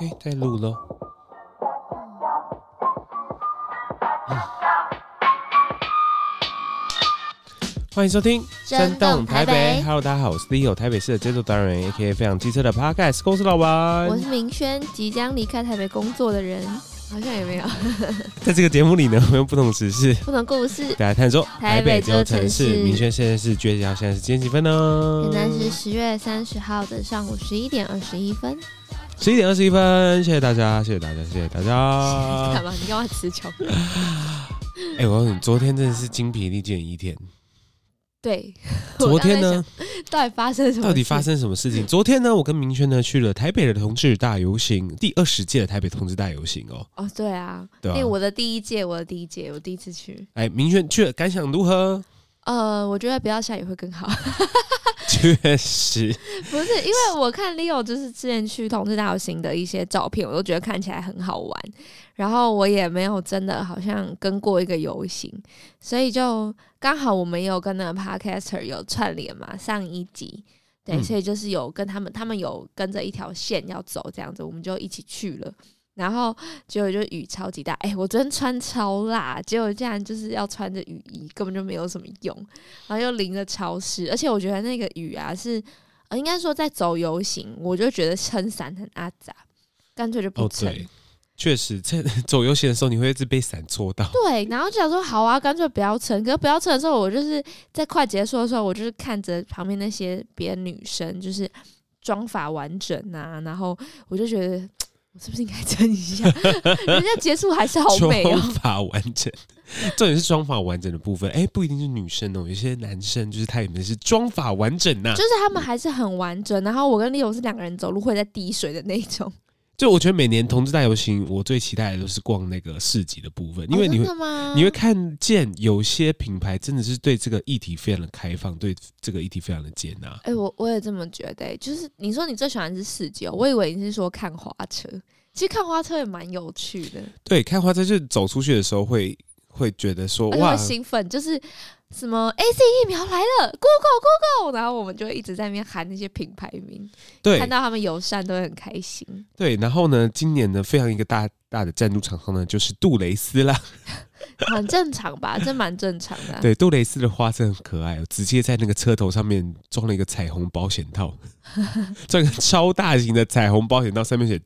哎，在录喽。嗯，欢迎收听《声动台北》台北。Hello，大家好，我是 Leo，台北市的制作达人，AKA 非常机车的 Podcast 公司老板。我是明轩，即将离开台北工作的人。好像也没有。在这个节目里呢，我们用不同时事、不同故事，大家探索台北这座城市。明轩现在是几月几号？现在是几点几分呢？现在是十月三十号的上午十一点二十一分。十一点二十一分，谢谢大家，谢谢大家，谢谢大家。干嘛？你干嘛词穷？哎、欸，我告诉你，昨天真的是精疲力尽的一天。对，昨天呢，到底发生什么？到底发生什么事情？昨天呢，我跟明轩呢去了台北的同志大游行，第二十届的台北同志大游行哦。哦，对啊，对啊，我的第一届，我的第一届，我第一次去。哎，明轩去了，感想如何？呃，我觉得不要下雨会更好。确实，不是因为我看 Leo 就是之前去同志大游行的一些照片，我都觉得看起来很好玩。然后我也没有真的好像跟过一个游行，所以就刚好我们有跟那个 Podcaster 有串联嘛，上一集对，嗯、所以就是有跟他们，他们有跟着一条线要走这样子，我们就一起去了。然后结果就雨超级大，哎、欸，我昨天穿超辣，结果竟然就是要穿着雨衣，根本就没有什么用，然后又淋着潮湿，而且我觉得那个雨啊是，呃，应该说在走游行，我就觉得撑伞很阿杂，干脆就不撑。确实在 走游行的时候，你会一直被伞戳到。对，然后就想说好啊，干脆不要撑。可是不要撑的时候，我就是在快结束的时候，我就是看着旁边那些别的女生，就是妆发完整啊，然后我就觉得。是不是应该撑一下？人家结束还是好美哦！妆法完整，重点是妆法完整的部分。哎、欸，不一定是女生哦，有些男生就是他也是妆法完整呐、啊，就是他们还是很完整。然后我跟 Leo 是两个人走路会在滴水的那种。就我觉得每年同志大游行，我最期待的都是逛那个市集的部分，因为你会、哦、你会看见有些品牌真的是对这个议题非常的开放，对这个议题非常的接纳。哎、欸，我我也这么觉得、欸。就是你说你最喜欢的是市集哦，我以为你是说看花车。其实看花车也蛮有趣的。对，看花车就是走出去的时候会会觉得说哇，兴奋，就是。什么 A C 疫苗来了，Google Google，然后我们就一直在那边喊那些品牌名，对，看到他们友善都会很开心。对，然后呢，今年呢，非常一个大大的赞助厂商呢，就是杜蕾斯啦，很正常吧？这蛮正常的、啊。对，杜蕾斯的花车很可爱，直接在那个车头上面装了一个彩虹保险套，这个超大型的彩虹保险套上面写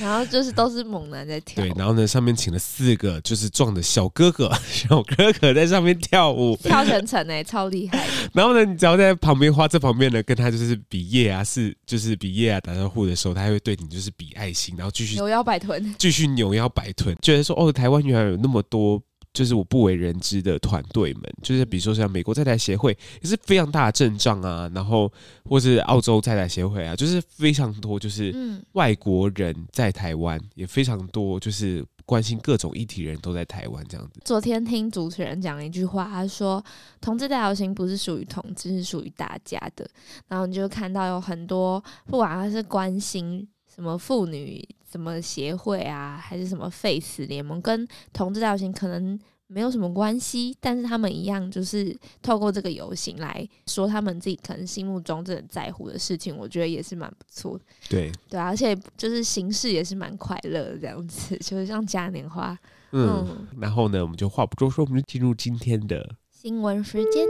然后就是都是猛男在跳。对，然后呢，上面请了四个就是壮的小哥哥，小哥哥在上面。跳舞跳成成哎、欸，超厉害！然后呢，你只要在旁边花这旁边呢，跟他就是比耶啊，是就是比耶啊打招呼的时候，他还会对你就是比爱心，然后继续扭腰摆臀，继续扭腰摆臀，觉得说哦，台湾原来有那么多就是我不为人知的团队们，就是比如说像美国在台协会也是非常大的阵仗啊，然后或是澳洲在台协会啊，就是非常多就是外国人在台湾也非常多就是。关心各种议题人都在台湾这样子。昨天听主持人讲了一句话，他说：“同志大游行不是属于同志，是属于大家的。”然后你就看到有很多，不管他是关心什么妇女什么协会啊，还是什么 Face 联盟，跟同志大游行可能。没有什么关系，但是他们一样就是透过这个游行来说他们自己可能心目中真的在乎的事情，我觉得也是蛮不错的。对对，而且就是形式也是蛮快乐的这样子，就是像嘉年华。嗯，嗯，然后呢，我们就话不多说，我们就进入今天的新闻时间。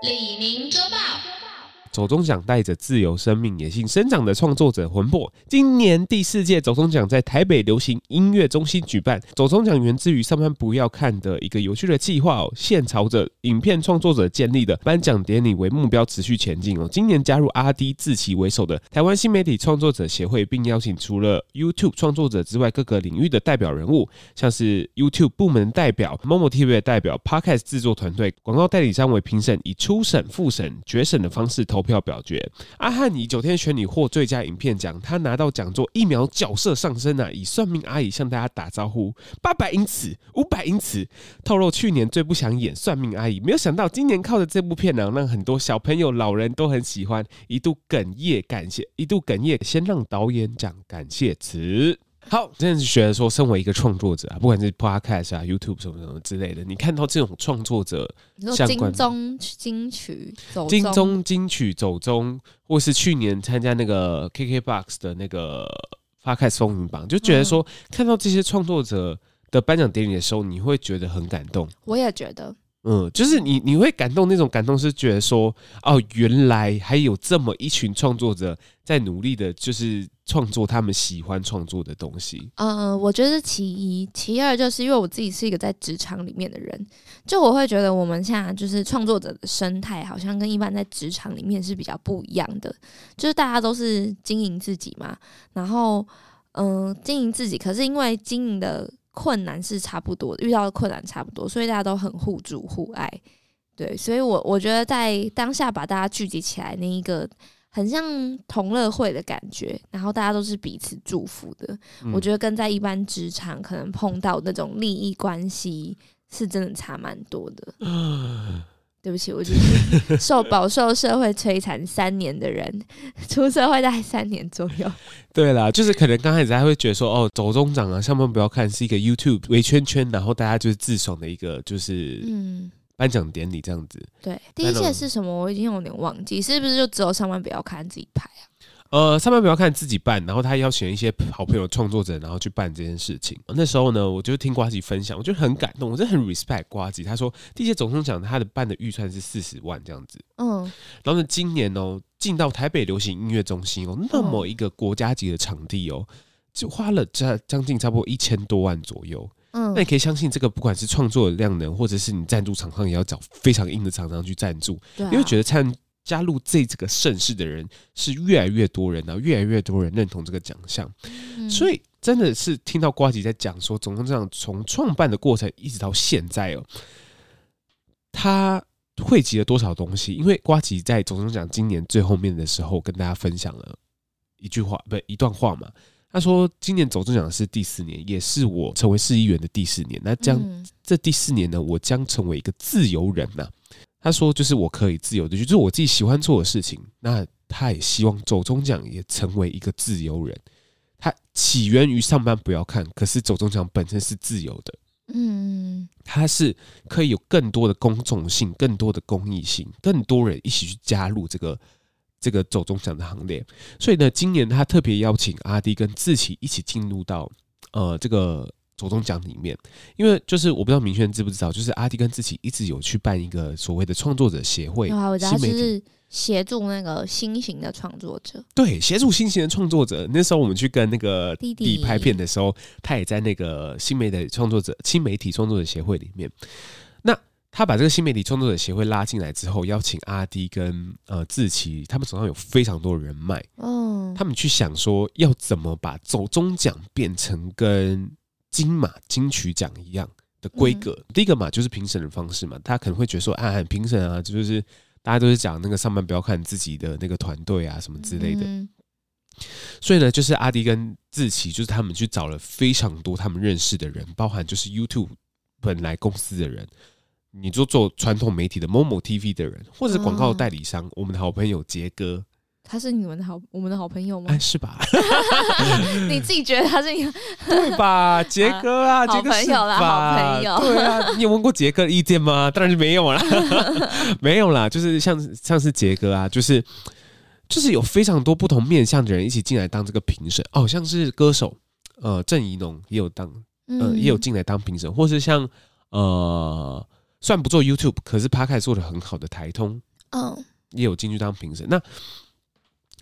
李宁周报。走钟奖带着自由生命野性生长的创作者魂魄。今年第四届走钟奖在台北流行音乐中心举办。走钟奖源自于上班不要看的一个有趣的计划哦，现朝着影片创作者建立的颁奖典礼为目标持续前进哦。今年加入阿 D 志奇为首的台湾新媒体创作者协会，并邀请除了 YouTube 创作者之外各个领域的代表人物，像是 YouTube 部门代表、Momo TV 的代表、Podcast 制作团队、广告代理商为评审，以初审、复审、决审的方式投。投票表决，阿翰以九天玄女获最佳影片奖，他拿到奖座一秒角色上升啊！以算命阿姨向大家打招呼，八百英尺，五百英尺，透露去年最不想演算命阿姨，没有想到今年靠着这部片呢、让很多小朋友、老人都很喜欢，一度哽咽感谢，一度哽咽，先让导演讲感谢词。好，真的是觉得说，身为一个创作者啊，不管是 Podcast 啊、YouTube 什么什么之类的，你看到这种创作者，你说金钟金曲走金钟金曲走钟，或是去年参加那个 KKBOX 的那个 Podcast 风云榜，就觉得说，嗯、看到这些创作者的颁奖典礼的时候，你会觉得很感动。我也觉得。嗯，就是你你会感动，那种感动是觉得说，哦，原来还有这么一群创作者在努力的，就是创作他们喜欢创作的东西。呃，我觉得是其一，其二就是因为我自己是一个在职场里面的人，就我会觉得我们现在就是创作者的生态，好像跟一般在职场里面是比较不一样的，就是大家都是经营自己嘛，然后嗯、经营自己，可是因为经营的。困难是差不多，遇到的困难差不多，所以大家都很互助互爱，对，所以我我觉得在当下把大家聚集起来，那一个很像同乐会的感觉，然后大家都是彼此祝福的，嗯、我觉得跟在一般职场可能碰到那种利益关系是真的差蛮多的。对不起，我就是受饱受社会摧残三年的人，出社会大概三年左右。对啦，就是可能刚开始还会觉得说，哦，走中长啊，上班不要看是一个 YouTube 围圈圈，然后大家就是自爽的一个就是嗯颁奖典礼这样子。对，第一届是什么？我已经有点忘记，是不是就只有上班不要看自己拍啊？呃，上班不要看自己办，然后他邀请一些好朋友创作者，然后去办这件事情。那时候呢，我就听瓜吉分享，我就很感动，我真的很 respect 瓜吉。他说，第一届总统奖他的办的预算是四十万这样子，嗯，然后呢，今年哦，进到台北流行音乐中心哦，那么一个国家级的场地哦，就花了这将近差不多一千多万左右，嗯，那你可以相信这个，不管是创作的量能，或者是你赞助厂商，也要找非常硬的厂商去赞助，啊，因为觉得参。加入这这个盛世的人是越来越多人，然后越来越多人认同这个奖项，嗯、所以真的是听到瓜吉在讲说，总共这样从创办的过程一直到现在哦，他汇集了多少东西？因为瓜吉在总统奖今年最后面的时候跟大家分享了一句话，不一段话嘛。他说：“今年走钟奖是第四年，也是我成为市议员的第四年。那将、嗯、这第四年呢，我将成为一个自由人呐、啊。”他说：“就是我可以自由的去做我自己喜欢做的事情。那他也希望走中奖也成为一个自由人。他起源于上班不要看，可是走中奖本身是自由的。嗯，他是可以有更多的公众性、更多的公益性，更多人一起去加入这个这个走中奖的行列。所以呢，今年他特别邀请阿迪跟志奇一起进入到呃这个。”走中奖里面，因为就是我不知道明轩知不知道，就是阿迪跟志祺一直有去办一个所谓的创作者协会，啊，我知道是协助那个新型的创作者，对，协助新型的创作者。那时候我们去跟那个弟弟。拍片的时候，他也在那个新媒体创作者、新媒体创作者协会里面。那他把这个新媒体创作者协会拉进来之后，邀请阿迪跟呃志奇，他们手上有非常多的人脉，哦，他们去想说要怎么把走中奖变成跟金马金曲奖一样的规格，嗯、第一个嘛就是评审的方式嘛，他可能会觉得说，啊，评审啊，就是大家都是讲那个上班不要看自己的那个团队啊什么之类的，嗯、所以呢，就是阿迪跟志奇，就是他们去找了非常多他们认识的人，包含就是 YouTube 本来公司的人，你就做传统媒体的某某 TV 的人，或者是广告代理商，哦、我们的好朋友杰哥。他是你们的好，我们的好朋友吗？哎，是吧？你自己觉得他是你 对吧？杰哥啊，杰哥好朋友啦，好朋友。对啊，你有问过杰哥的意见吗？当然是没有啦，没有啦。就是像像是杰哥啊，就是就是有非常多不同面向的人一起进来当这个评审哦，像是歌手呃郑怡农也有当呃也有进来当评审，或是像呃虽然不做 YouTube，可是 Podcast 做的很好的台通，嗯，也有进去当评审。那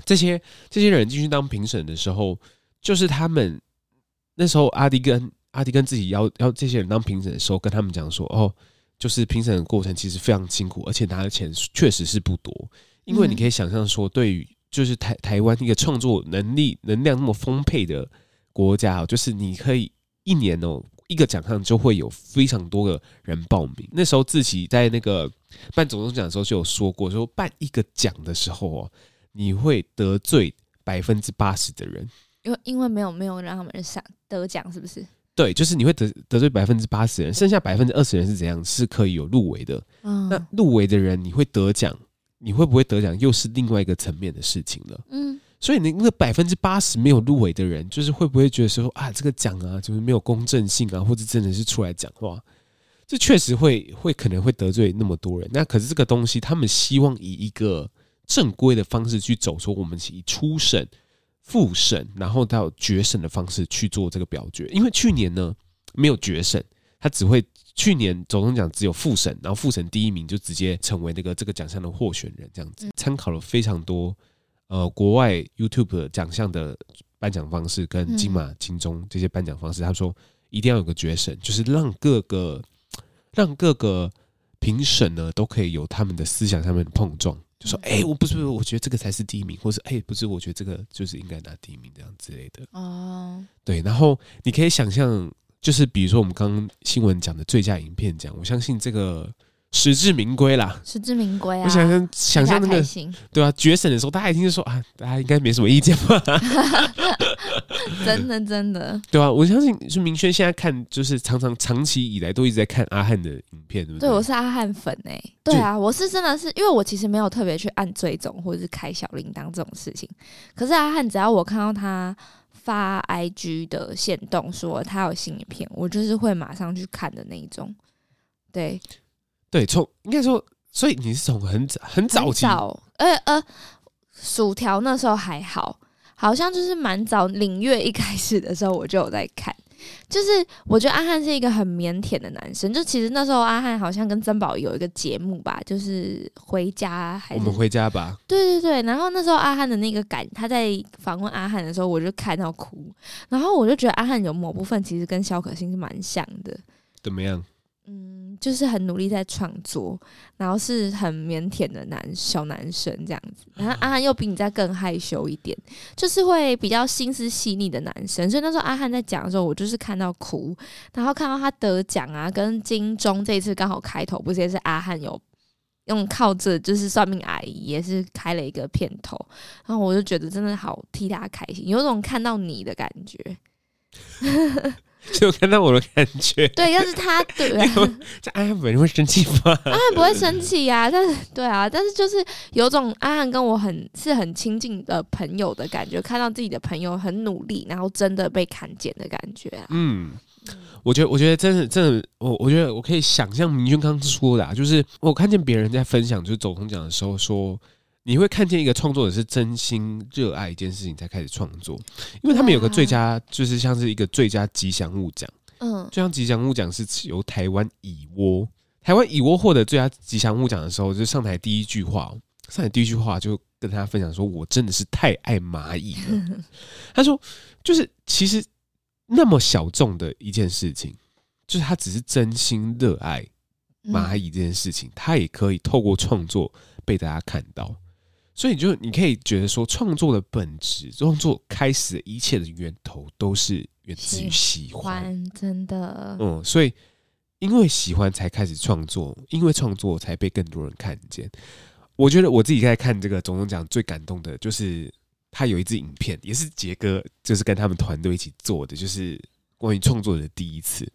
这些这些人进去当评审的时候，就是他们那时候阿迪跟阿迪跟自己要要这些人当评审的时候，跟他们讲说：“哦，就是评审的过程其实非常辛苦，而且拿的钱确实是不多。因为你可以想象说，对于就是台台湾一个创作能力能量那么丰沛的国家，就是你可以一年哦一个奖项就会有非常多的人报名。那时候自己在那个办总统奖的时候就有说过，说办一个奖的时候哦。”你会得罪百分之八十的人，因为因为没有没有让他们想得奖，是不是？对，就是你会得得罪百分之八十人，剩下百分之二十人是怎样？是可以有入围的。嗯，那入围的人你会得奖，你会不会得奖又是另外一个层面的事情了。嗯，所以你那百分之八十没有入围的人，就是会不会觉得说啊，这个奖啊，就是没有公正性啊，或者真的是出来讲话，这确实会会可能会得罪那么多人。那可是这个东西，他们希望以一个正规的方式去走，说我们以初审、复审，然后到决审的方式去做这个表决。因为去年呢没有决审，他只会去年总统奖只有复审，然后复审第一名就直接成为那个这个奖项的获选人，这样子参考了非常多。呃，国外 YouTube 奖项的颁奖方式跟金马、金钟这些颁奖方式，他说一定要有个决审，就是让各个让各个评审呢都可以有他们的思想上面的碰撞，就说，哎，我不是，我觉得这个才是第一名，或是哎，不是，我觉得这个就是应该拿第一名这样之类的。哦，对，然后你可以想象，就是比如说我们刚刚新闻讲的最佳影片奖，我相信这个。实至名归啦，实至名归啊！我想象，想象那个，对啊，决审的时候，大家一听就说啊，大家应该没什么意见吧？真的，真的，对啊，我相信是明轩现在看，就是常常长期以来都一直在看阿汉的影片，对不对？对，我是阿汉粉哎、欸，对。啊，我是真的是，因为我其实没有特别去按追踪或者是开小铃铛这种事情，可是阿汉只要我看到他发 IG 的线动说他有新影片，我就是会马上去看的那一种，对。对，从应该说，所以你是从很早很早期，早。呃呃，薯条那时候还好，好像就是蛮早，领月一开始的时候我就有在看。就是我觉得阿汉是一个很腼腆的男生，就其实那时候阿汉好像跟曾宝仪有一个节目吧，就是回家还是我们回家吧？对对对，然后那时候阿汉的那个感，他在访问阿汉的时候，我就看到哭，然后我就觉得阿汉有某部分其实跟萧可欣是蛮像的。怎么样？嗯，就是很努力在创作，然后是很腼腆的男小男生这样子。然后阿汉又比你再更害羞一点，就是会比较心思细腻的男生。所以那时候阿汉在讲的时候，我就是看到哭，然后看到他得奖啊，跟金钟这一次刚好开头，不是也是阿汉有用靠着就是算命阿姨也是开了一个片头，然后我就觉得真的好替他开心，有种看到你的感觉。就看到我的感觉，对，要是他对，这阿翰本人会生气吗？阿翰不会生气呀，但是对啊，但是就是有种阿翰跟我很是很亲近的朋友的感觉，看到自己的朋友很努力，然后真的被看见的感觉啊。嗯，我觉得，我觉得真的，真的，我我觉得我可以想象明轩刚刚说的啊，就是我看见别人在分享，就是走红奖的时候说。你会看见一个创作者是真心热爱一件事情才开始创作，因为他们有个最佳，就是像是一个最佳吉祥物奖，嗯，最佳吉祥物奖是由台湾蚁窝，台湾蚁窝获得最佳吉祥物奖的时候，就上台第一句话，上台第一句话就跟大家分享说：“我真的是太爱蚂蚁了。” 他说：“就是其实那么小众的一件事情，就是他只是真心热爱蚂蚁这件事情，他也可以透过创作被大家看到。”所以你就你可以觉得说，创作的本质，创作开始的一切的源头都是源自于喜欢，真的。嗯，所以因为喜欢才开始创作，因为创作才被更多人看见。我觉得我自己在看这个总统奖最感动的就是他有一支影片，也是杰哥就是跟他们团队一起做的，就是关于创作的第一次。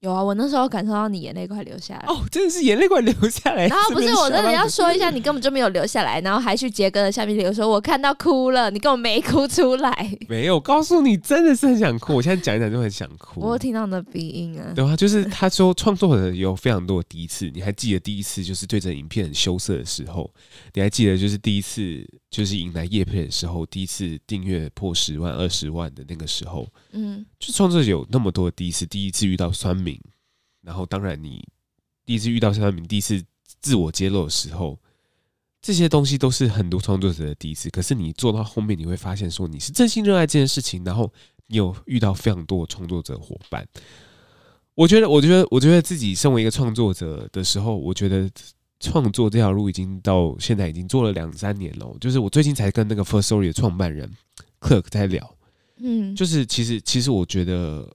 有啊，我那时候感受到你眼泪快流下来哦，真的是眼泪快流下来。然后不是我真的要说一下，你根本就没有流下来，然后还去杰哥的下面留说，我看到哭了，你根本没哭出来。没有，告诉你真的是很想哭。我现在讲一讲就很想哭。我听到你的鼻音啊。对啊，就是他说创作的有非常多的第一次，你还记得第一次就是对着影片很羞涩的时候，你还记得就是第一次就是迎来叶配的时候，第一次订阅破十万、二十万的那个时候，嗯，就创作者有那么多的第一次，第一次遇到酸民。然后，当然，你第一次遇到酸民，第一次自我揭露的时候，这些东西都是很多创作者的第一次。可是你做到后面，你会发现说你是真心热爱这件事情，然后你有遇到非常多的创作者伙伴。我觉得，我觉得，我觉得自己身为一个创作者的时候，我觉得创作这条路已经到现在已经做了两三年了。就是我最近才跟那个 First Story 的创办人 Clerk 在聊，嗯，就是其实，其实我觉得。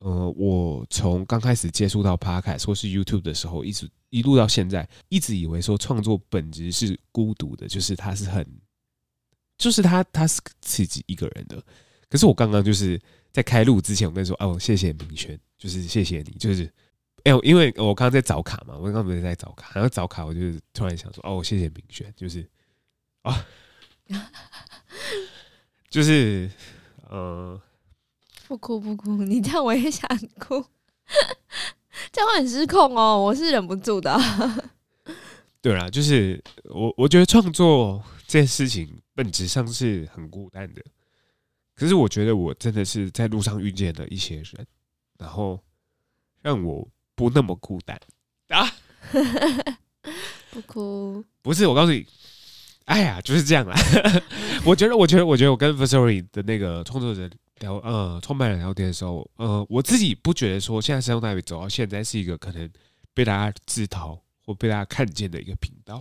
呃，我从刚开始接触到 Podcast 或是 YouTube 的时候，一直一路到现在，一直以为说创作本质是孤独的，就是他是很，就是他他是自己一个人的。可是我刚刚就是在开录之前，我跟你说，哦，谢谢明轩，就是谢谢你，就是，哎，因为我刚刚在找卡嘛，我刚刚不是在找卡，然后找卡，我就突然想说，哦，谢谢明轩，就是，啊。就是呃，不哭不哭，你这样我也想哭，这样会很失控哦，我是忍不住的。对啦，就是我我觉得创作这件事情本质上是很孤单的，可是我觉得我真的是在路上遇见了一些人，然后让我不那么孤单啊！不哭，不是我告诉你，哎呀，就是这样啦。我觉得，我觉得，我觉得我跟 Firstory 的那个创作者聊，呃，创办人聊天的时候，呃，我自己不觉得说现在山东大北走到现在是一个可能被大家自讨。或被大家看见的一个频道，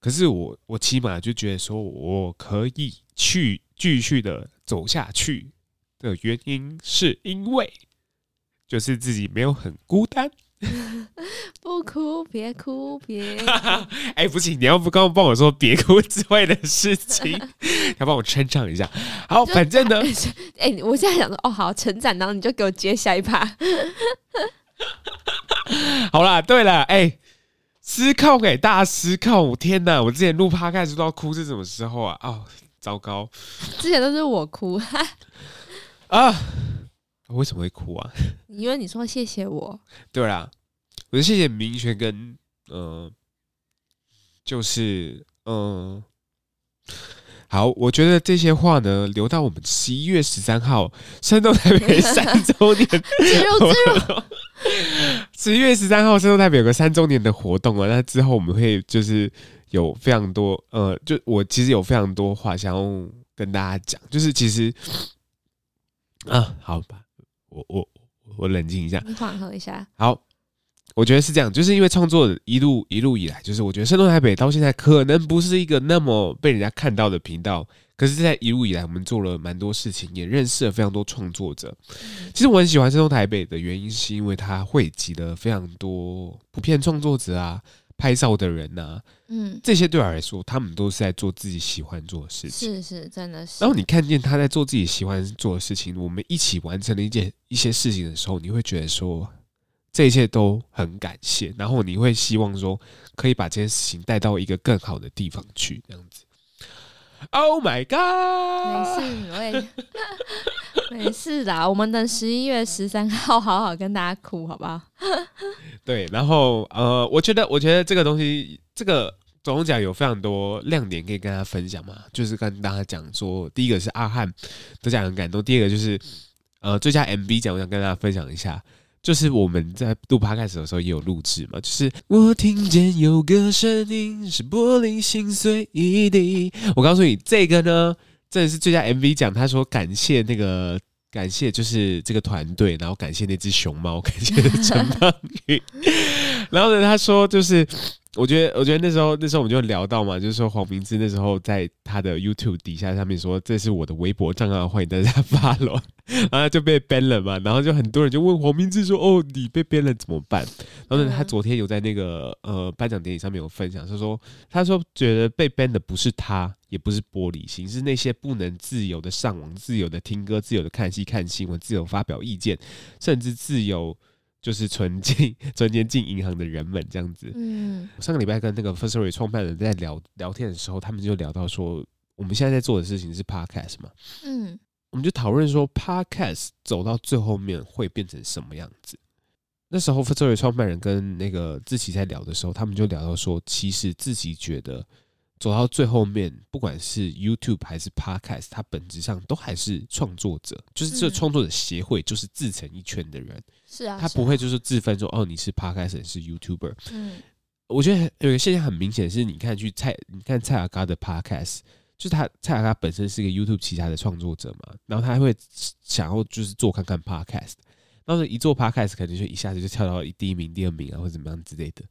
可是我我起码就觉得说，我可以去继续的走下去的原因，是因为就是自己没有很孤单。不哭，别哭，别。哎，不行，你要不刚刚帮我说别哭之外的事情，要帮我称唱一下。好，反正呢，哎，我现在想说，哦，好，成长，然后你就给我接下一趴。好啦，对了，哎、欸，思考给大家思考。我天哪，我之前录趴开始都要哭是什么时候啊？哦，糟糕，之前都是我哭啊，我为什么会哭啊？因为你说谢谢我。对啦，我就谢谢明轩跟嗯、呃，就是嗯。呃好，我觉得这些话呢，留到我们十一月十三号，山东台北三周年。十一月十三号，山东台北有个三周年的活动啊，那之后我们会就是有非常多，呃，就我其实有非常多话想要跟大家讲，就是其实啊，好吧，我我我冷静一下，你缓和一下，好。我觉得是这样，就是因为创作一路一路以来，就是我觉得深东台北到现在可能不是一个那么被人家看到的频道，可是，在一路以来，我们做了蛮多事情，也认识了非常多创作者。其实我很喜欢深东台北的原因，是因为它汇集了非常多普遍创作者啊、拍照的人呐、啊，嗯，这些对我来说，他们都是在做自己喜欢做的事情，是是，真的是。然后你看见他在做自己喜欢做的事情，我们一起完成了一件一些事情的时候，你会觉得说。这一切都很感谢，然后你会希望说可以把这件事情带到一个更好的地方去，这样子。Oh my god！没事，我也没事啦。我们等十一月十三号好好跟大家哭，好不好？对，然后呃，我觉得，我觉得这个东西，这个总奖有非常多亮点可以跟大家分享嘛。就是跟大家讲说，第一个是阿汉得奖很感动，第二个就是呃最佳 MV 奖，我想跟大家分享一下。就是我们在录 Podcast 的时候也有录制嘛，就是我听见有个声音是玻璃心碎一地。我告诉你，这个呢，这是最佳 MV 奖。他说感谢那个，感谢就是这个团队，然后感谢那只熊猫，感谢陈 邦宇。然后呢，他说就是。我觉得，我觉得那时候，那时候我们就聊到嘛，就是说黄明志那时候在他的 YouTube 底下上面说，这是我的微博账号，欢迎大家 follow，然后就被 ban 了嘛，然后就很多人就问黄明志说，哦，你被 ban 了怎么办？然后呢，他昨天有在那个呃颁奖典礼上面有分享，他说，他说觉得被 ban 的不是他，也不是玻璃心，是那些不能自由的上网、自由的听歌、自由的看戏、看新闻、自由发表意见，甚至自由。就是存进存钱进银行的人们这样子。嗯，我上个礼拜跟那个 Firstory 创办人在聊聊天的时候，他们就聊到说，我们现在在做的事情是 Podcast 嘛。嗯，我们就讨论说 Podcast 走到最后面会变成什么样子。那时候 Firstory 创办人跟那个志祺在聊的时候，他们就聊到说，其实自己觉得。走到最后面，不管是 YouTube 还是 Podcast，它本质上都还是创作者，就是这创作者协会，就是自成一圈的人。是啊，他不会就是自分说哦，你是 Podcast，你是 YouTuber。嗯，我觉得有一个现象很明显是，你看去蔡，你看蔡雅嘎的 Podcast，就是他蔡雅嘎本身是一个 YouTube 旗下的创作者嘛，然后他还会想要就是做看看 Podcast，然后一做 Podcast，可能就一下子就跳到第一名、第二名啊，或者怎么样之类的。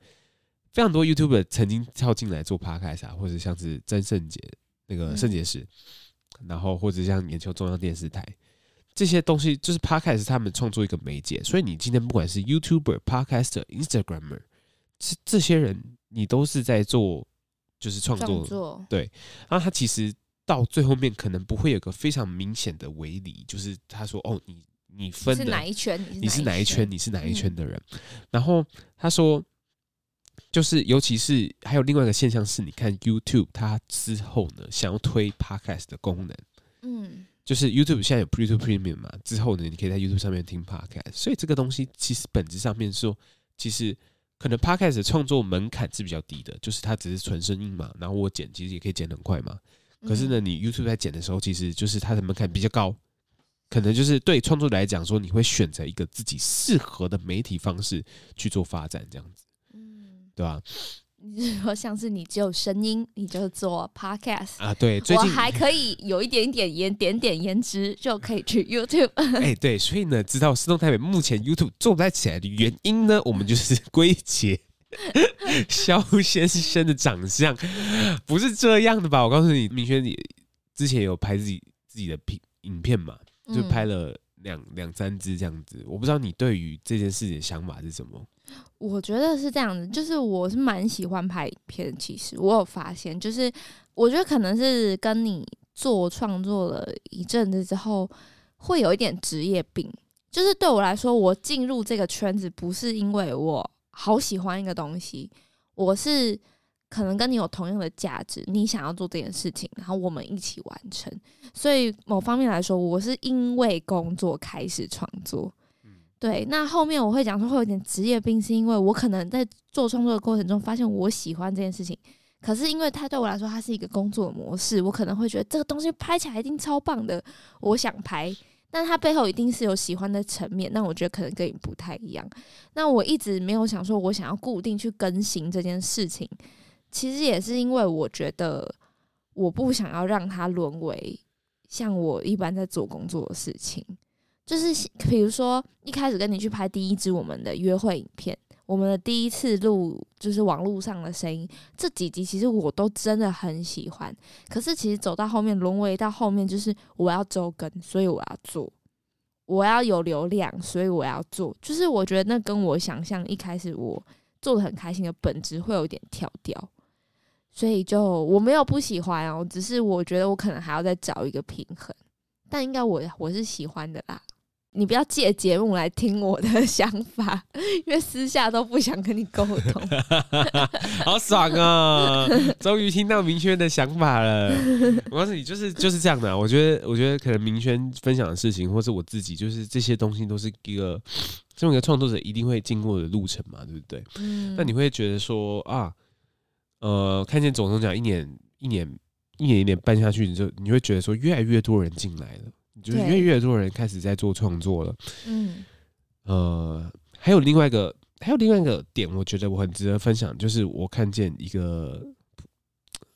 非常多 YouTuber 曾经跳进来做 Podcast 啊，或者像是曾圣杰那个圣杰士，然后或者像眼球中央电视台这些东西，就是 Podcast 他们创作一个媒介。所以你今天不管是 YouTuber、Podcaster、Instagrammer，这这些人你都是在做就是创作，作对。然后他其实到最后面可能不会有个非常明显的围篱，就是他说哦，你你分的你是哪一圈？你是哪一圈？你是哪一圈的人？嗯、然后他说。就是，尤其是还有另外一个现象是，你看 YouTube 它之后呢，想要推 Podcast 的功能，嗯，就是 YouTube 现在有 YouTube Premium 嘛，之后呢，你可以在 YouTube 上面听 Podcast，所以这个东西其实本质上面说，其实可能 Podcast 的创作门槛是比较低的，就是它只是纯声音嘛，然后我剪其实也可以剪很快嘛。可是呢，你 YouTube 在剪的时候，其实就是它的门槛比较高，可能就是对创作者来讲说，你会选择一个自己适合的媒体方式去做发展，这样子，嗯，对吧？你是说像是你只有声音，你就做 podcast 啊？对，最近我还可以有一点点颜点点颜值，就可以去 YouTube。哎、欸，对，所以呢，知道思动台北目前 YouTube 做不太起来的原因呢，我们就是 归结肖先生的长相，不是这样的吧？我告诉你，明轩，你之前有拍自己自己的片影片嘛？就拍了两两三只这样子。我不知道你对于这件事情的想法是什么？我觉得是这样子，就是我是蛮喜欢拍片。其实我有发现，就是我觉得可能是跟你做创作了一阵子之后，会有一点职业病。就是对我来说，我进入这个圈子不是因为我好喜欢一个东西，我是可能跟你有同样的价值，你想要做这件事情，然后我们一起完成。所以某方面来说，我是因为工作开始创作。对，那后面我会讲说会有点职业病，是因为我可能在做创作的过程中发现我喜欢这件事情，可是因为它对我来说它是一个工作模式，我可能会觉得这个东西拍起来一定超棒的，我想拍，但它背后一定是有喜欢的层面，那我觉得可能跟你不太一样。那我一直没有想说我想要固定去更新这件事情，其实也是因为我觉得我不想要让它沦为像我一般在做工作的事情。就是比如说，一开始跟你去拍第一支我们的约会影片，我们的第一次录就是网络上的声音，这几集其实我都真的很喜欢。可是其实走到后面，沦为到后面就是我要周更，所以我要做，我要有流量，所以我要做。就是我觉得那跟我想象一开始我做的很开心的本质会有点跳掉，所以就我没有不喜欢哦，只是我觉得我可能还要再找一个平衡。但应该我我是喜欢的啦。你不要借节目来听我的 想法，因为私下都不想跟你沟通。好爽啊！终于听到明轩的想法了。我告诉你，就是就是这样的啊。我觉得，我觉得可能明轩分享的事情，或是我自己，就是这些东西都是一个这么一个创作者一定会经过的路程嘛，对不对？嗯。那你会觉得说啊，呃，看见总统奖一年一年一年一年办下去，你就你会觉得说，越来越多人进来了。就是越来越多人开始在做创作了，嗯，呃，还有另外一个，还有另外一个点，我觉得我很值得分享，就是我看见一个，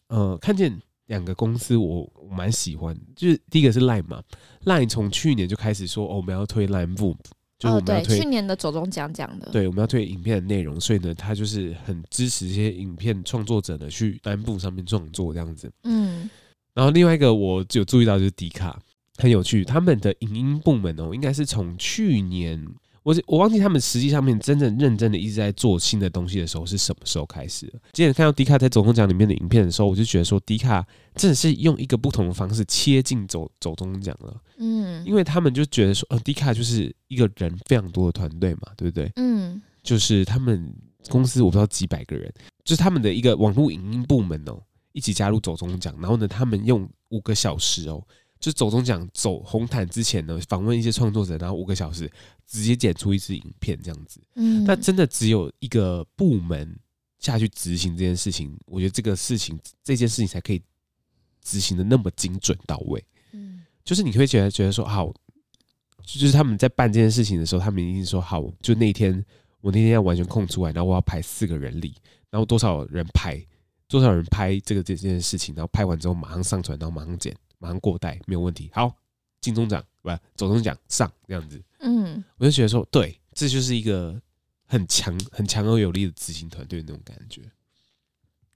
呃，看见两个公司我，我我蛮喜欢，就是第一个是 Line 嘛，Line 从去年就开始说，哦，我们要推 Line Boom，就是我们要推、哦、去年的走中奖讲的，对，我们要推影片的内容，所以呢，他就是很支持这些影片创作者的去 Line Boom 上面创作这样子，嗯，然后另外一个我有注意到就是迪卡。很有趣，他们的影音部门哦，应该是从去年，我我忘记他们实际上面真正认真的一直在做新的东西的时候是什么时候开始的。今天看到迪卡在走钟奖里面的影片的时候，我就觉得说，迪卡真的是用一个不同的方式切进走走中奖了。嗯，因为他们就觉得说，呃，迪卡就是一个人非常多的团队嘛，对不对？嗯，就是他们公司我不知道几百个人，就是他们的一个网络影音部门哦，一起加入走中奖，然后呢，他们用五个小时哦。就走中奖走红毯之前呢，访问一些创作者，然后五个小时直接剪出一支影片这样子。嗯，但真的只有一个部门下去执行这件事情，我觉得这个事情这件事情才可以执行的那么精准到位。嗯，就是你会觉得觉得说好，就是他们在办这件事情的时候，他们一定说好，就那天我那天要完全空出来，然后我要排四个人力，然后多少人拍多少人拍这个这件事情，然后拍完之后马上上传，然后马上剪。马上过带没有问题。好，金钟奖不走钟奖上这样子，嗯，我就觉得说，对，这就是一个很强、很强而有力的执行团队那种感觉。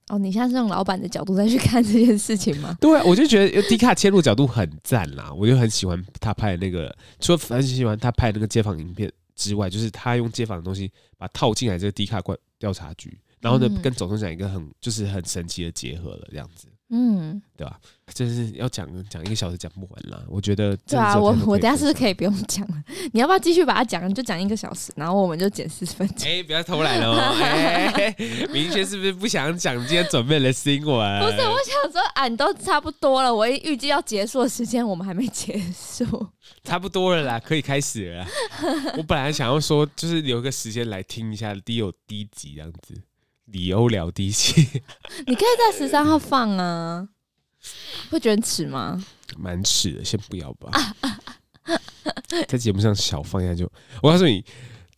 哦，你现在是用老板的角度再去看这件事情吗？对啊，我就觉得 D 卡切入角度很赞啦，我就很喜欢他拍的那个，除了很喜欢他拍那个街访影片之外，就是他用街访的东西把套进来这个 D 卡关调查局，然后呢，嗯、跟走钟奖一个很就是很神奇的结合了这样子。嗯，对吧？就是要讲讲一个小时讲不完啦。我觉得对啊，我我等下是不是可以以不用讲了？你要不要继续把它讲？就讲一个小时，然后我们就减四十分钟。哎、欸，不要偷懒哦！哎、欸，明轩是不是不想讲今天准备的新闻？不是，我想说啊，你都差不多了，我预计要结束的时间，我们还没结束，差不多了啦，可以开始了啦。我本来想要说，就是留个时间来听一下第有第一集这样子，李欧聊第一集。你可以在十三号放啊。会觉得迟吗？蛮迟的，先不要吧。在节目上小放一下就。我告诉你，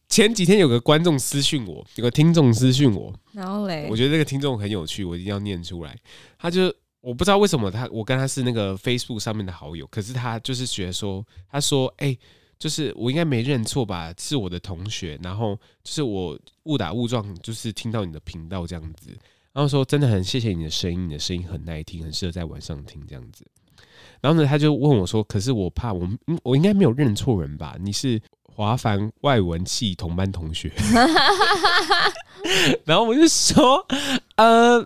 前几天有个观众私讯我，有个听众私讯我，然后嘞，我觉得这个听众很有趣，我一定要念出来。他就我不知道为什么他，我跟他是那个 Facebook 上面的好友，可是他就是觉得说，他说，哎、欸，就是我应该没认错吧？是我的同学，然后就是我误打误撞，就是听到你的频道这样子。然后说真的很谢谢你的声音，你的声音很耐听，很适合在晚上听这样子。然后呢，他就问我说：“可是我怕我，我应该没有认错人吧？你是华凡外文系同班同学。” 然后我就说：“呃。”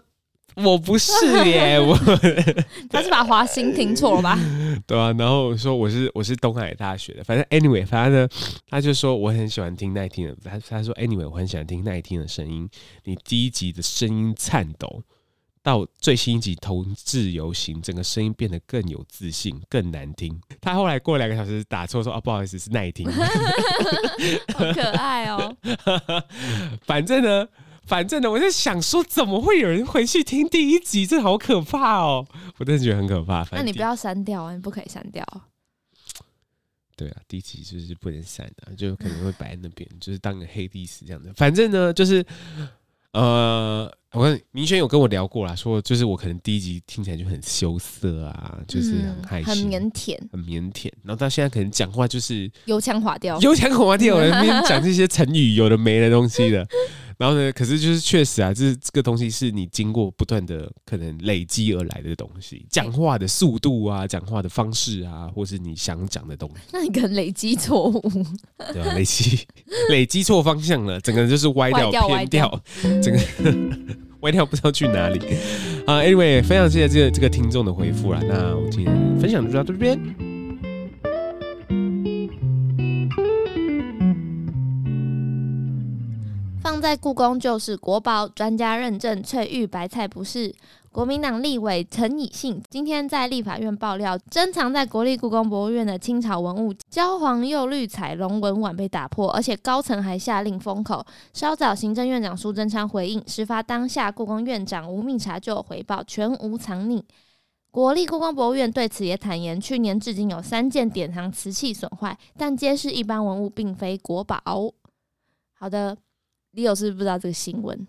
我不是耶，我 他是把华兴听错了吧？对啊，然后说我是我是东海大学的，反正 anyway，反正呢，他就说我很喜欢听耐听的，他他说 anyway，我很喜欢听耐听的声音。你第一集的声音颤抖，到最新一集同志游行，整个声音变得更有自信，更难听。他后来过两个小时打错说啊，不好意思，是耐听，好可爱哦。反正呢。反正呢，我在想说，怎么会有人回去听第一集？这好可怕哦！我真的觉得很可怕。那你不要删掉啊，你不可以删掉。对啊，第一集就是不能删的，就可能会摆在那边，就是当个黑历史这样的。反正呢，就是呃，我跟明轩有跟我聊过啦，说就是我可能第一集听起来就很羞涩啊，就是很害羞、很腼腆、很腼腆。然后到现在可能讲话就是油腔滑调，油腔滑调，那边讲这些成语有的没的东西的。然后呢？可是就是确实啊，这是这个东西是你经过不断的可能累积而来的东西，讲话的速度啊，讲话的方式啊，或是你想讲的东西。那你可能累积错误，对啊，累积累积错方向了，整个人就是歪掉、偏掉，整个 歪掉不知道去哪里啊。Anyway，非常谢谢这个这个听众的回复啦。那我今天分享就到这边。放在故宫就是国宝，专家认证翠玉白菜不是。国民党立委陈以信今天在立法院爆料，珍藏在国立故宫博物院的清朝文物焦黄釉绿彩龙纹碗被打破，而且高层还下令封口。稍早，行政院长苏贞昌回应，事发当下故宫院长吴密察就有回报，全无藏匿。国立故宫博物院对此也坦言，去年至今有三件典藏瓷器损坏，但皆是一般文物，并非国宝。好的。你有是不知道这个新闻？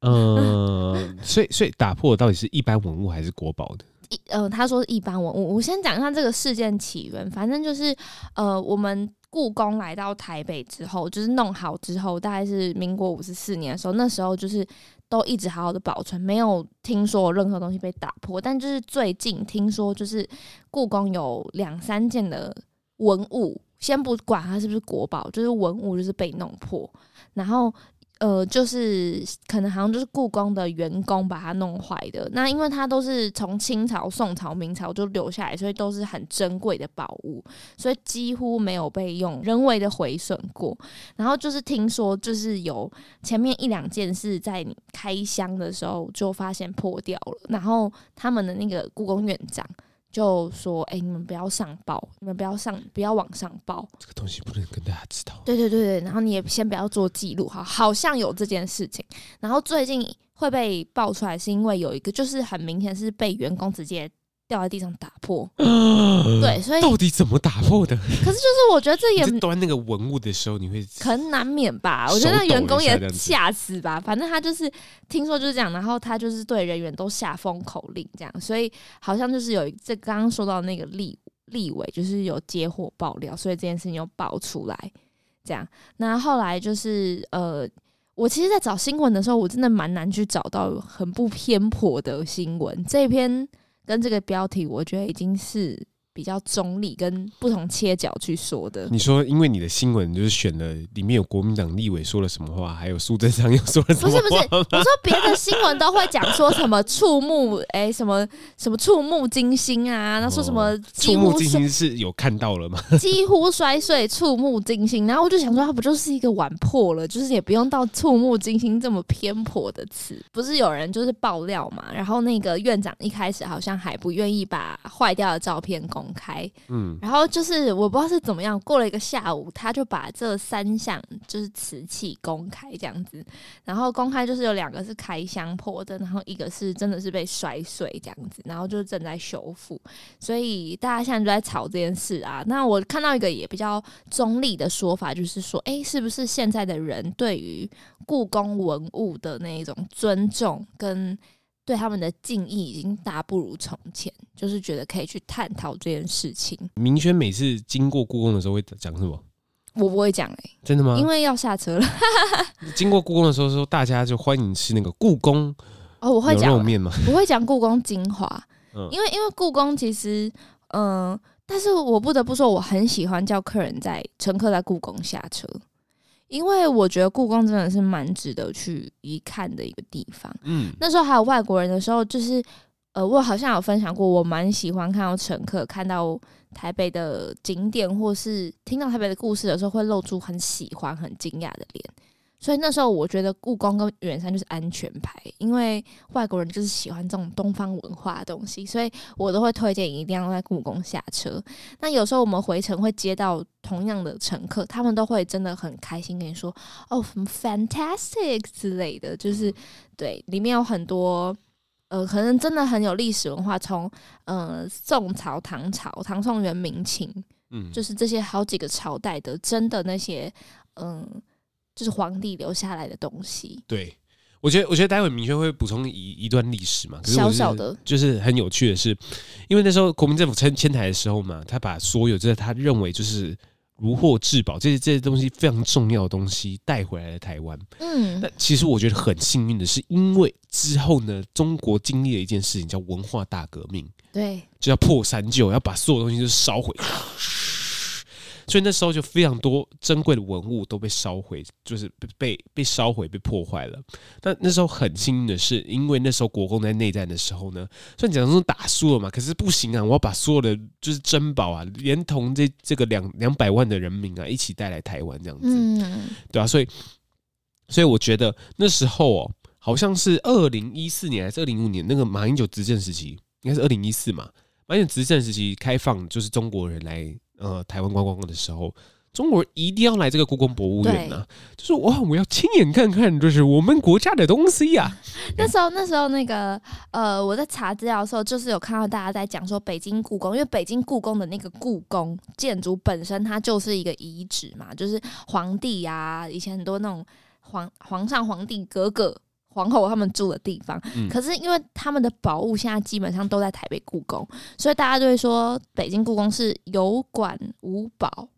嗯，所以所以打破到底是一般文物还是国宝的？一呃，他说是一般文物。我先讲一下这个事件起源。反正就是呃，我们故宫来到台北之后，就是弄好之后，大概是民国五十四年的时候，那时候就是都一直好好的保存，没有听说任何东西被打破。但就是最近听说，就是故宫有两三件的文物，先不管它是不是国宝，就是文物就是被弄破。然后，呃，就是可能好像就是故宫的员工把它弄坏的。那因为它都是从清朝、宋朝、明朝就留下来，所以都是很珍贵的宝物，所以几乎没有被用人为的毁损过。然后就是听说，就是有前面一两件事在你开箱的时候就发现破掉了，然后他们的那个故宫院长。就说：“哎、欸，你们不要上报，你们不要上，不要往上报。这个东西不能跟大家知道。对对对对，然后你也先不要做记录哈，好像有这件事情。然后最近会被爆出来，是因为有一个，就是很明显是被员工直接。”掉在地上打破，对，所以到底怎么打破的？可是就是我觉得这也端那个文物的时候，你会可能难免吧？我觉得那员工也吓死吧。反正他就是听说就是这样，然后他就是对人员都下封口令这样，所以好像就是有这刚刚说到那个立立委就是有接获爆料，所以这件事情又爆出来这样。那后来就是呃，我其实，在找新闻的时候，我真的蛮难去找到很不偏颇的新闻这篇。跟这个标题，我觉得已经是比较中立跟不同切角去说的。你说，因为你的新闻就是选了里面有国民党立委说了什么话，还有苏贞昌又说了什么话？不是不是，我说别的新闻都会讲说什么触目哎、欸、什么什么触目惊心啊，那说什么触目惊心是有看到了吗？几乎摔碎，触目惊心。然后我就想说，他不就是一个玩破了，就是也不用到触目惊心这么偏颇的词。不是有人就是爆料嘛，然后那个院长一开始好像还不愿意把坏掉的照片公。公开，嗯，然后就是我不知道是怎么样，过了一个下午，他就把这三项就是瓷器公开这样子，然后公开就是有两个是开箱破的，然后一个是真的是被摔碎这样子，然后就正在修复，所以大家现在就在吵这件事啊。那我看到一个也比较中立的说法，就是说，哎，是不是现在的人对于故宫文物的那一种尊重跟对他们的敬意已经大不如从前，就是觉得可以去探讨这件事情。明轩每次经过故宫的时候会讲什么？我不会讲哎、欸，真的吗？因为要下车了。经过故宫的时候说，大家就欢迎吃那个故宫哦，我会讲面吗？我会讲故宫精华，嗯，因为因为故宫其实，嗯、呃，但是我不得不说，我很喜欢叫客人在乘客在故宫下车。因为我觉得故宫真的是蛮值得去一看的一个地方。嗯，那时候还有外国人的时候，就是呃，我好像有分享过，我蛮喜欢看到乘客看到台北的景点，或是听到台北的故事的时候，会露出很喜欢、很惊讶的脸。所以那时候我觉得故宫跟圆山就是安全牌，因为外国人就是喜欢这种东方文化的东西，所以我都会推荐一定要在故宫下车。那有时候我们回程会接到同样的乘客，他们都会真的很开心跟你说：“哦，什么 fantastic 之类的。”就是对，里面有很多呃，可能真的很有历史文化，从呃宋朝、唐朝、唐宋元明清，嗯，就是这些好几个朝代的真的那些嗯。呃就是皇帝留下来的东西。对，我觉得，我觉得待会明轩会补充一一段历史嘛。可是，小小的，就是很有趣的是，因为那时候国民政府迁迁台的时候嘛，他把所有就是他认为就是如获至宝这些这些东西非常重要的东西带回来了台湾。嗯，那其实我觉得很幸运的是，因为之后呢，中国经历了一件事情叫文化大革命。对，就要破三旧，要把所有东西都烧毁。所以那时候就非常多珍贵的文物都被烧毁，就是被被被烧毁、被破坏了。但那时候很幸运的是，因为那时候国共在内战的时候呢，虽然讲说打输了嘛，可是不行啊，我要把所有的就是珍宝啊，连同这这个两两百万的人民啊，一起带来台湾这样子，嗯，对啊，所以所以我觉得那时候哦，好像是二零一四年还是二零一五年，那个马英九执政时期，应该是二零一四嘛，马英九执政时期开放就是中国人来。呃，台湾观光的时候，中国人一定要来这个故宫博物院呢、啊，就是哇，我要亲眼看看，就是我们国家的东西呀、啊。那时候，那时候那个呃，我在查资料的时候，就是有看到大家在讲说北京故宫，因为北京故宫的那个故宫建筑本身它就是一个遗址嘛，就是皇帝呀、啊，以前很多那种皇皇上、皇帝、格格。皇后他们住的地方，嗯、可是因为他们的宝物现在基本上都在台北故宫，所以大家就会说北京故宫是有馆无宝，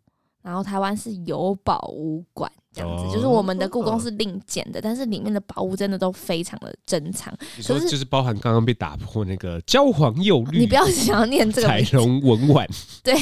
然后台湾是有宝无馆这样子，哦、就是我们的故宫是另建的，哦、但是里面的宝物真的都非常的珍藏。你说就是包含刚刚被打破那个焦黄釉绿，你不要想要念这个彩龙文碗，对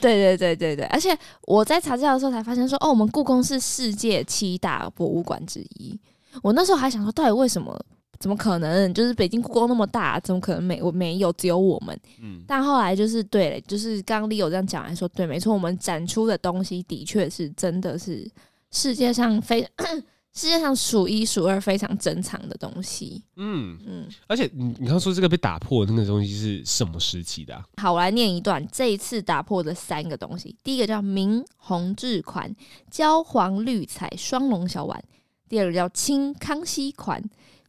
对对对对对，而且我在查资料的时候才发现说，哦，我们故宫是世界七大博物馆之一。我那时候还想说，到底为什么？怎么可能？就是北京故宫那么大，怎么可能没我没有？只有我们。嗯。但后来就是对，就是刚刚 Leo 这样讲来说，对，没错，我们展出的东西的确是真的是世界上非 世界上数一数二非常珍藏的东西。嗯嗯。而且你你刚说这个被打破的那个东西是什么时期的啊？好，我来念一段这一次打破的三个东西。第一个叫明弘治款焦黄绿彩双龙小碗。第二个叫清康熙款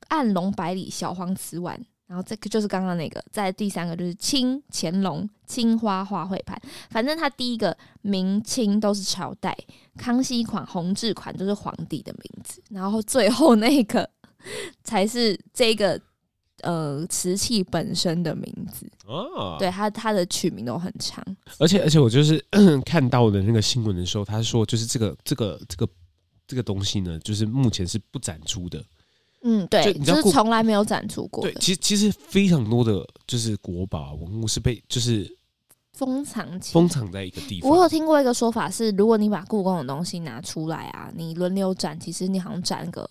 暗龙百里小黄瓷碗，然后这个就是刚刚那个。在第三个就是清乾隆青花花卉盘，反正它第一个明清都是朝代，康熙款、弘治款都是皇帝的名字，然后最后那个才是这个呃瓷器本身的名字哦。对，它它的取名都很长，而且而且我就是 看到的那个新闻的时候，他说就是这个这个这个。这个东西呢，就是目前是不展出的。嗯，对，就，就是从来没有展出过。对，其实其实非常多的就是国宝文物是被就是封藏封藏在一个地方。我有听过一个说法是，如果你把故宫的东西拿出来啊，你轮流展，其实你好像展个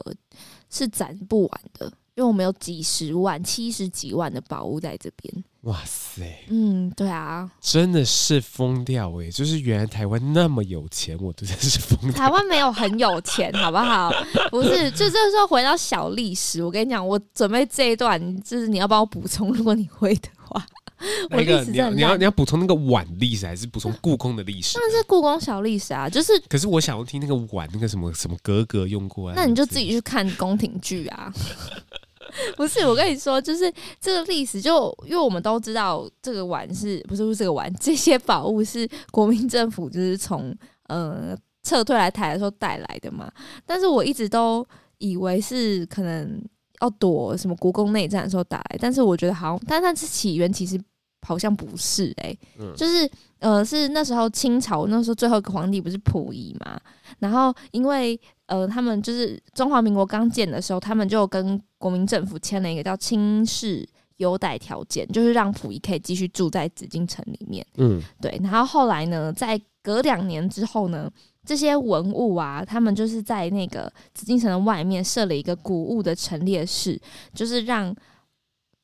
是展不完的，因为我们有几十万、七十几万的宝物在这边。哇塞！嗯，对啊，真的是疯掉哎！就是原来台湾那么有钱，我真的是疯掉。台湾没有很有钱，好不好？不是，就这时候回到小历史。我跟你讲，我准备这一段，就是你要帮我补充，如果你会的话。那个你要你要你要补充那个碗历史，还是补充故宫的历史？那是故宫小历史啊，就是。可是我想要听那个碗，那个什么什么格格用过啊？那你就自己去看宫廷剧啊。不是，我跟你说，就是这个历史，就因为我们都知道这个碗是不是不是这个碗，这些宝物是国民政府就是从呃撤退来台的时候带来的嘛。但是我一直都以为是可能。要躲什么国共内战的时候打来，但是我觉得好像，但它是起源其实好像不是哎、欸，嗯、就是呃是那时候清朝那时候最后一个皇帝不是溥仪嘛，然后因为呃他们就是中华民国刚建的时候，他们就跟国民政府签了一个叫清室优待条件，就是让溥仪可以继续住在紫禁城里面，嗯，对，然后后来呢，在隔两年之后呢。这些文物啊，他们就是在那个紫禁城的外面设了一个古物的陈列室，就是让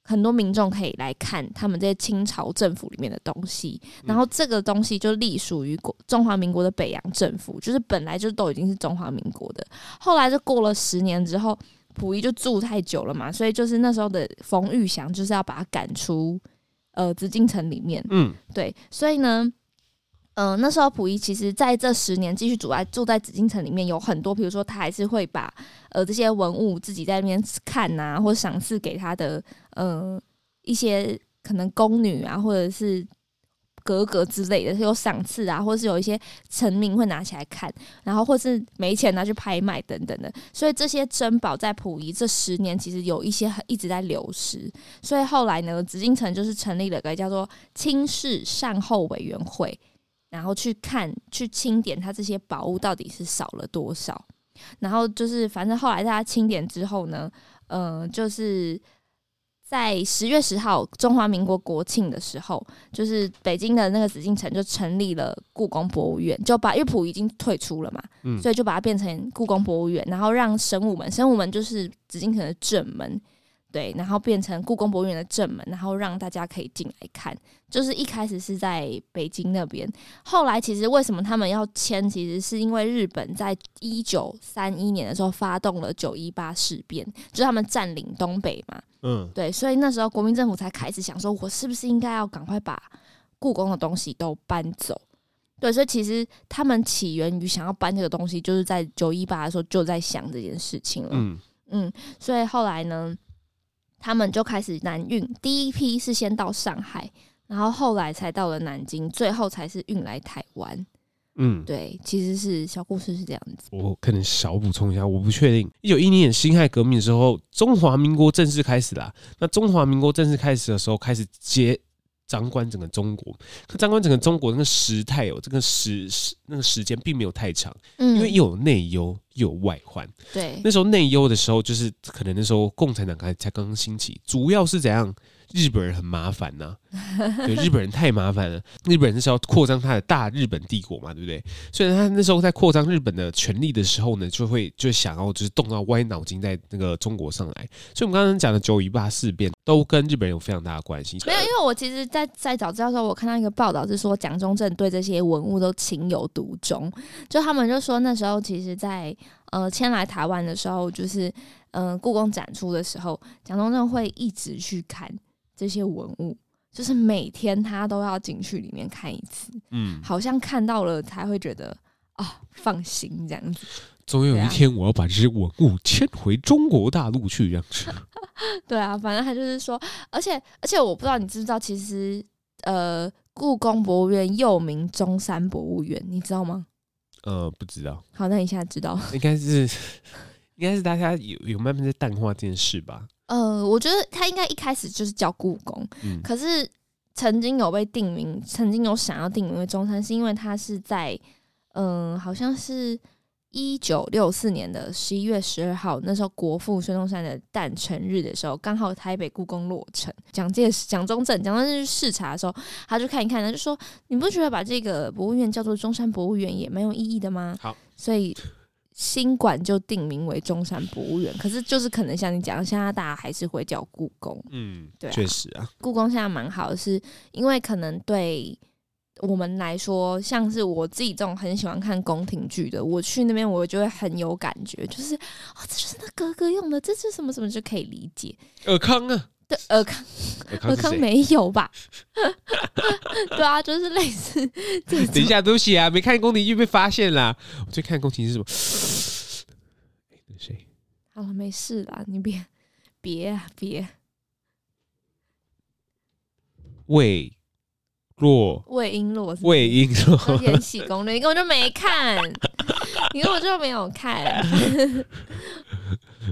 很多民众可以来看他们这些清朝政府里面的东西。然后这个东西就隶属于国中华民国的北洋政府，就是本来就都已经是中华民国的。后来就过了十年之后，溥仪就住太久了嘛，所以就是那时候的冯玉祥就是要把他赶出呃紫禁城里面。嗯，对，所以呢。嗯、那时候溥仪其实在这十年继续住在住在紫禁城里面，有很多，比如说他还是会把呃这些文物自己在那边看呐、啊，或赏赐给他的呃一些可能宫女啊，或者是格格之类的，有赏赐啊，或是有一些臣民会拿起来看，然后或是没钱拿去拍卖等等的，所以这些珍宝在溥仪这十年其实有一些一直在流失，所以后来呢，紫禁城就是成立了个叫做清室善后委员会。然后去看，去清点他这些宝物到底是少了多少。然后就是，反正后来大家清点之后呢，嗯、呃，就是在十月十号中华民国国庆的时候，就是北京的那个紫禁城就成立了故宫博物院，就把乐谱已经退出了嘛，嗯，所以就把它变成故宫博物院，然后让神武门，神武门就是紫禁城的正门。对，然后变成故宫博物院的正门，然后让大家可以进来看。就是一开始是在北京那边，后来其实为什么他们要迁？其实是因为日本在一九三一年的时候发动了九一八事变，就是他们占领东北嘛。嗯，对，所以那时候国民政府才开始想说，我是不是应该要赶快把故宫的东西都搬走？对，所以其实他们起源于想要搬这个东西，就是在九一八的时候就在想这件事情了。嗯嗯，所以后来呢？他们就开始南运，第一批是先到上海，然后后来才到了南京，最后才是运来台湾。嗯，对，其实是小故事是这样子。我可能小补充一下，我不确定。一九一零年辛亥革命的时候，中华民国正式开始啦。那中华民国正式开始的时候，开始接。掌管整个中国，可掌管整个中国那个时态哦，这个时时那个时间并没有太长，嗯，因为又有内忧又有外患。对，那时候内忧的时候，就是可能那时候共产党才才刚刚兴起，主要是怎样？日本人很麻烦呐、对，日本人太麻烦了。日本人是要扩张他的大日本帝国嘛，对不对？所以他那时候在扩张日本的权力的时候呢，就会就想要就是动到歪脑筋在那个中国上来。所以我们刚刚讲的九一八事变都跟日本人有非常大的关系。没有，因为我其实在，在在早知道的时候，我看到一个报道是说，蒋中正对这些文物都情有独钟。就他们就说那时候，其实在呃迁来台湾的时候，就是呃故宫展出的时候，蒋中正会一直去看。这些文物就是每天他都要进去里面看一次，嗯，好像看到了才会觉得啊放心这样子。总有一天我要把这些文物迁回中国大陆去，这样子。对啊，反正他就是说，而且而且我不知道你知不知道，其实呃，故宫博物院又名中山博物院，你知道吗？呃，不知道。好，那你现在知道？应该是应该是大家有有慢慢在淡化这件事吧。呃，我觉得他应该一开始就是叫故宫，嗯、可是曾经有被定名，曾经有想要定名为中山，是因为他是在，嗯、呃，好像是一九六四年的十一月十二号，那时候国父孙中山的诞辰日的时候，刚好台北故宫落成。蒋介石、蒋中正、蒋中正去视察的时候，他就看一看，他就说：“你不觉得把这个博物院叫做中山博物院也蛮有意义的吗？”好，所以新馆就定名为中山博物院。可是就是可能像你讲，现在大家还是会叫故宫。嗯，对啊，确实啊，故宫现在蛮好的，是因为可能对。我们来说，像是我自己这种很喜欢看宫廷剧的，我去那边我就会很有感觉，就是哦，这就是那哥哥用的，这是什么什么就可以理解。尔康啊，对，尔康，尔康没有吧？对啊，就是类似。等一下，对不起啊，没看宫廷剧被发现啦。我最看宫廷是什么？谁？好了，没事啦，你别别啊，别。喂。若魏璎珞，魏璎珞，延禧攻略，你根本就没看，你根本就没有看。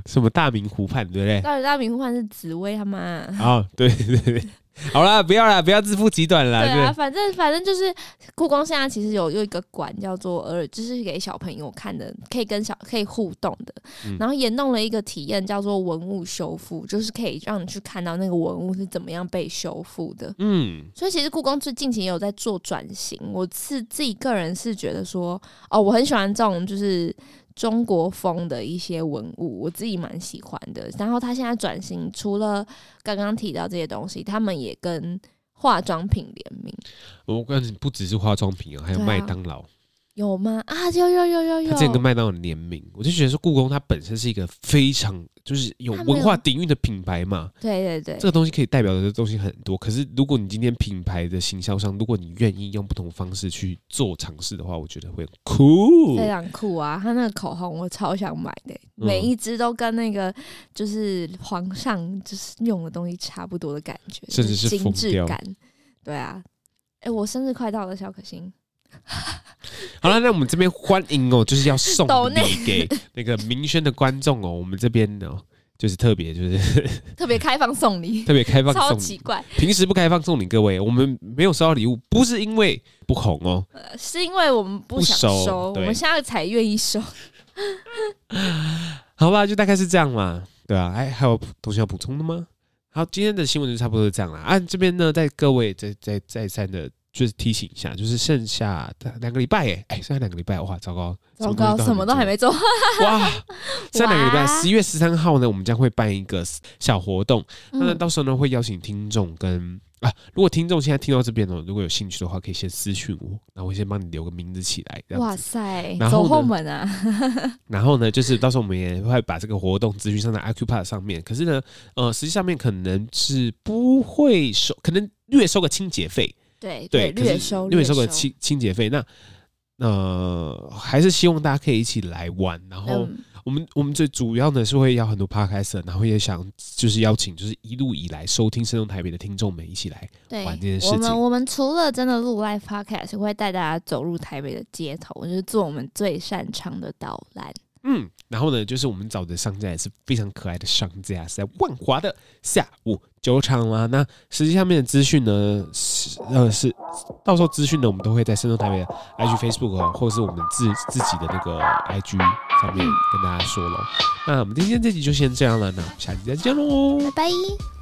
什么大明湖畔，对不对？到底大明湖畔是紫薇他妈？啊，对对对。好啦，不要啦，不要自负极短啦。对啊，对反正反正就是故宫现在其实有有一个馆叫做呃，就是给小朋友看的，可以跟小可以互动的。嗯、然后也弄了一个体验叫做文物修复，就是可以让你去看到那个文物是怎么样被修复的。嗯，所以其实故宫最近期也有在做转型。我是自己个人是觉得说，哦，我很喜欢这种就是。中国风的一些文物，我自己蛮喜欢的。然后他现在转型，除了刚刚提到这些东西，他们也跟化妆品联名。我告诉你，不只是化妆品啊，还有麦当劳。有吗？啊，有有有有有。他之前跟麦当劳联名，我就觉得说，故宫它本身是一个非常就是有文化底蕴的品牌嘛。对对对，这个东西可以代表的东西很多。可是如果你今天品牌的行销商，如果你愿意用不同方式去做尝试的话，我觉得会很酷，非常酷啊！他那个口红我超想买的，每一支都跟那个就是皇上就是用的东西差不多的感觉，甚至是精致感。对啊，哎，我生日快到了，小可心。好了，那我们这边欢迎哦，就是要送礼给那个明轩的观众哦。我们这边呢，就是特别就是 特别开放送礼，特别开放，超奇怪。平时不开放送礼，各位，我们没有收到礼物，不是因为不红哦，呃，是因为我们不想收，收我们现在才愿意收。好吧，就大概是这样嘛。对啊，哎，还有同学要补充的吗？好，今天的新闻就差不多是这样了。啊，这边呢，在各位再再再三的。就是提醒一下，就是剩下的两个礼拜，哎，哎，剩下两个礼拜，哇，糟糕，糟糕，什么都还没做，哇，剩下两个礼拜，十一月十三号呢，我们将会办一个小活动，那到时候呢，会邀请听众跟啊，如果听众现在听到这边呢，如果有兴趣的话，可以先私讯我，然后我先帮你留个名字起来，哇塞，然后走后门啊，然后呢，就是到时候我们也会把这个活动资讯上在 iQ Pad 上面，可是呢，呃，实际上面可能是不会收，可能略收个清洁费。对对，略收略收个清清洁费。那呃，还是希望大家可以一起来玩。然后我们、嗯、我们最主要呢是会邀很多 Podcast，然后也想就是邀请就是一路以来收听《声动台北》的听众们一起来玩这件事情。我们我们除了真的录 Live Podcast，会带大家走入台北的街头，就是做我们最擅长的导览。嗯，然后呢，就是我们找的商家也是非常可爱的商家，是在万华的下午酒厂啦。那实际上面的资讯呢，是呃是到时候资讯呢，我们都会在深圳台北的 IG、Facebook 或者是我们自自己的那个 IG 上面跟大家说喽。那我们今天这集就先这样了，那我们下期再见喽，拜拜。